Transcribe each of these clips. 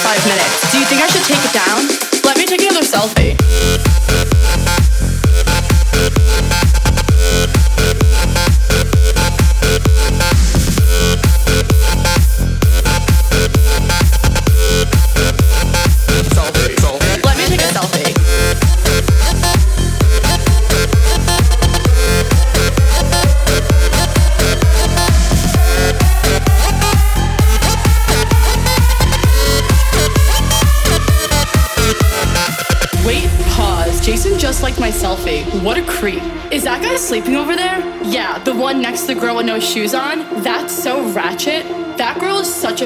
five minutes. Do you think I should take it down?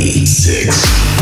Eight, six.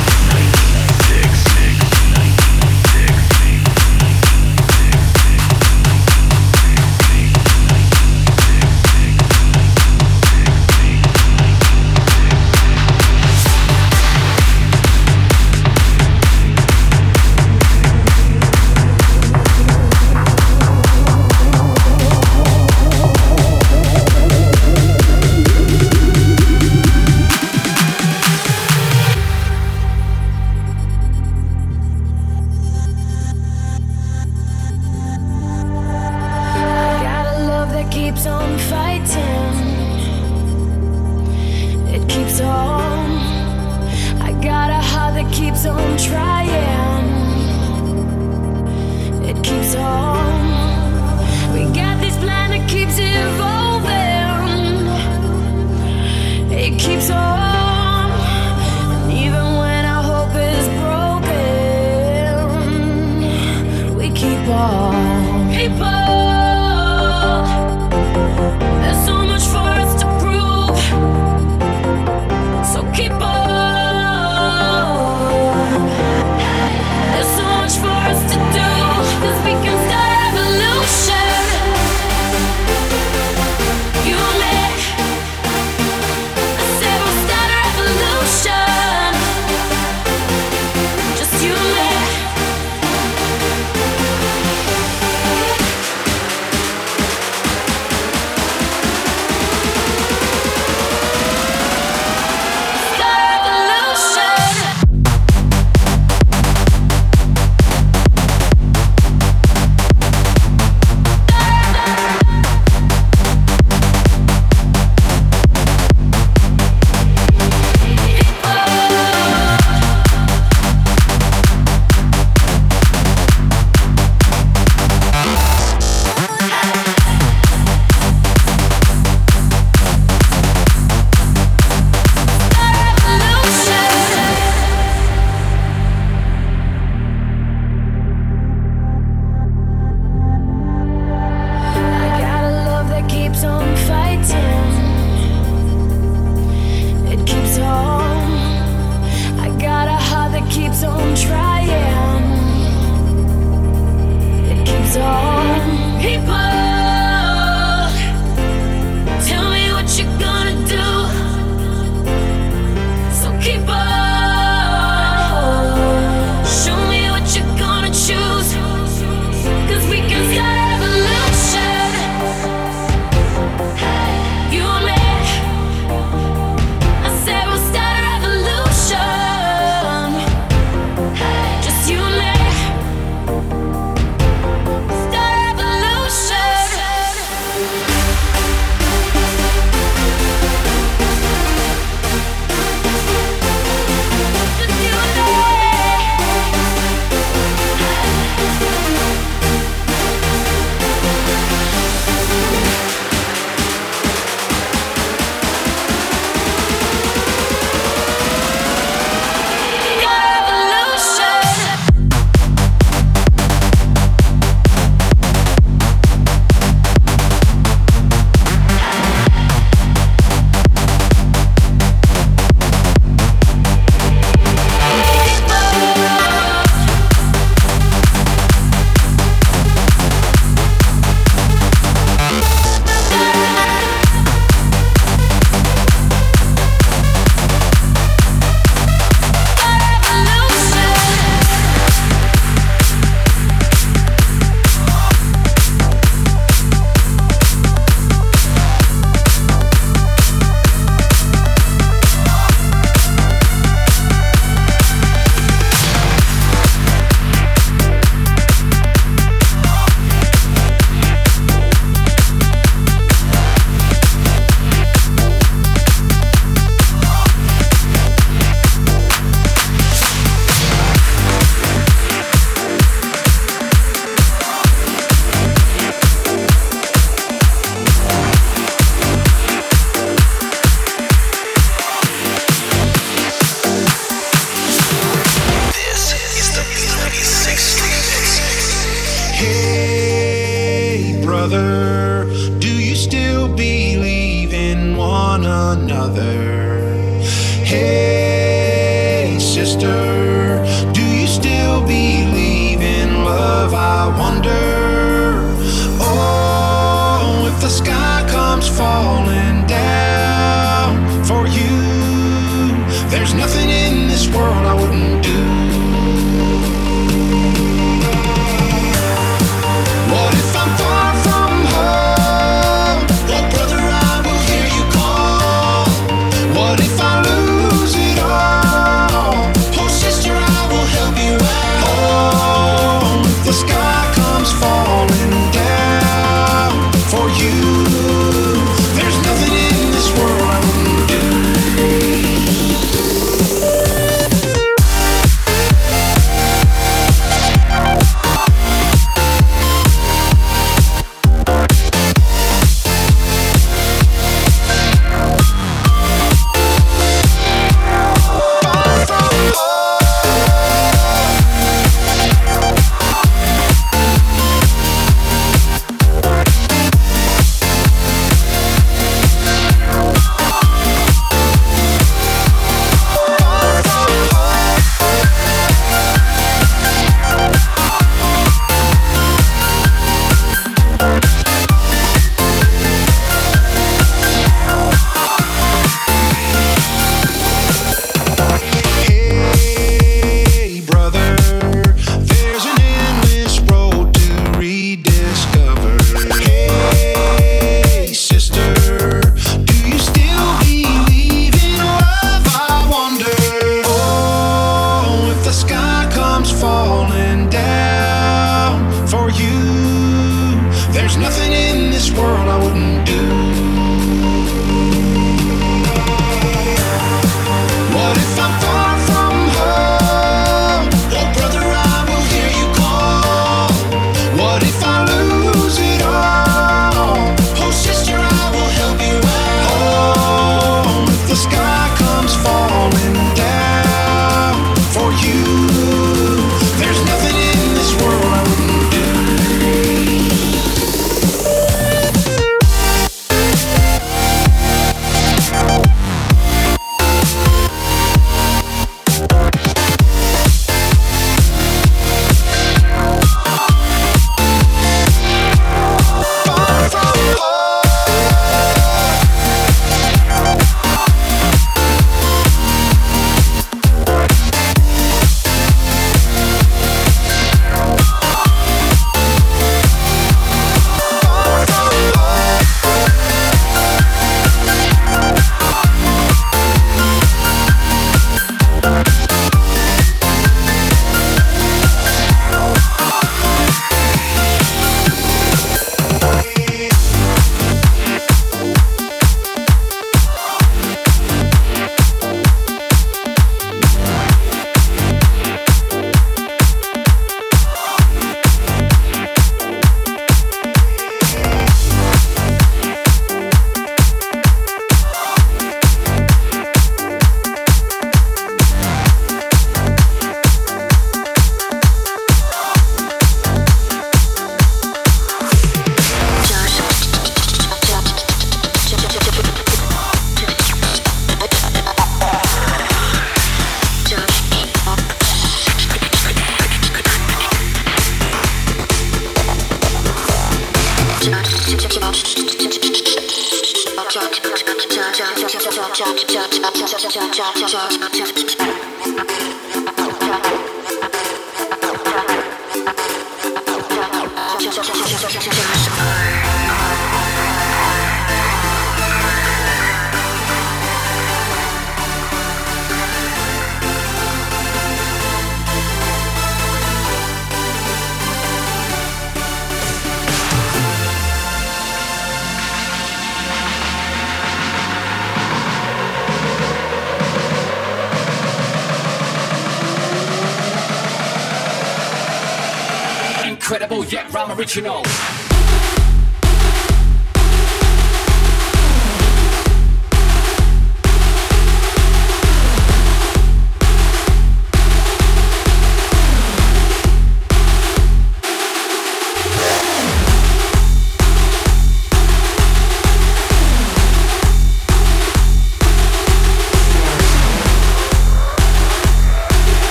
Incredible yet rhyme original.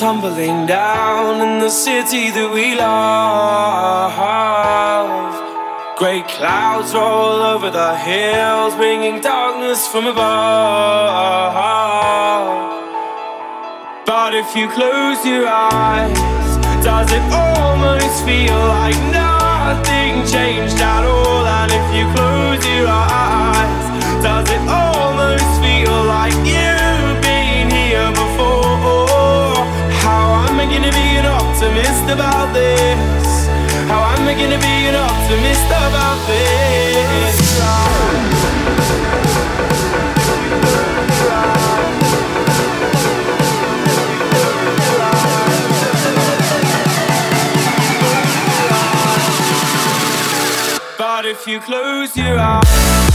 tumbling down in the city that we love. Great clouds roll over the hills, bringing darkness from above. But if you close your eyes, does it almost feel like nothing changed at all? And if you close your eyes, about this. How am I gonna be an optimist about this? But if you close your eyes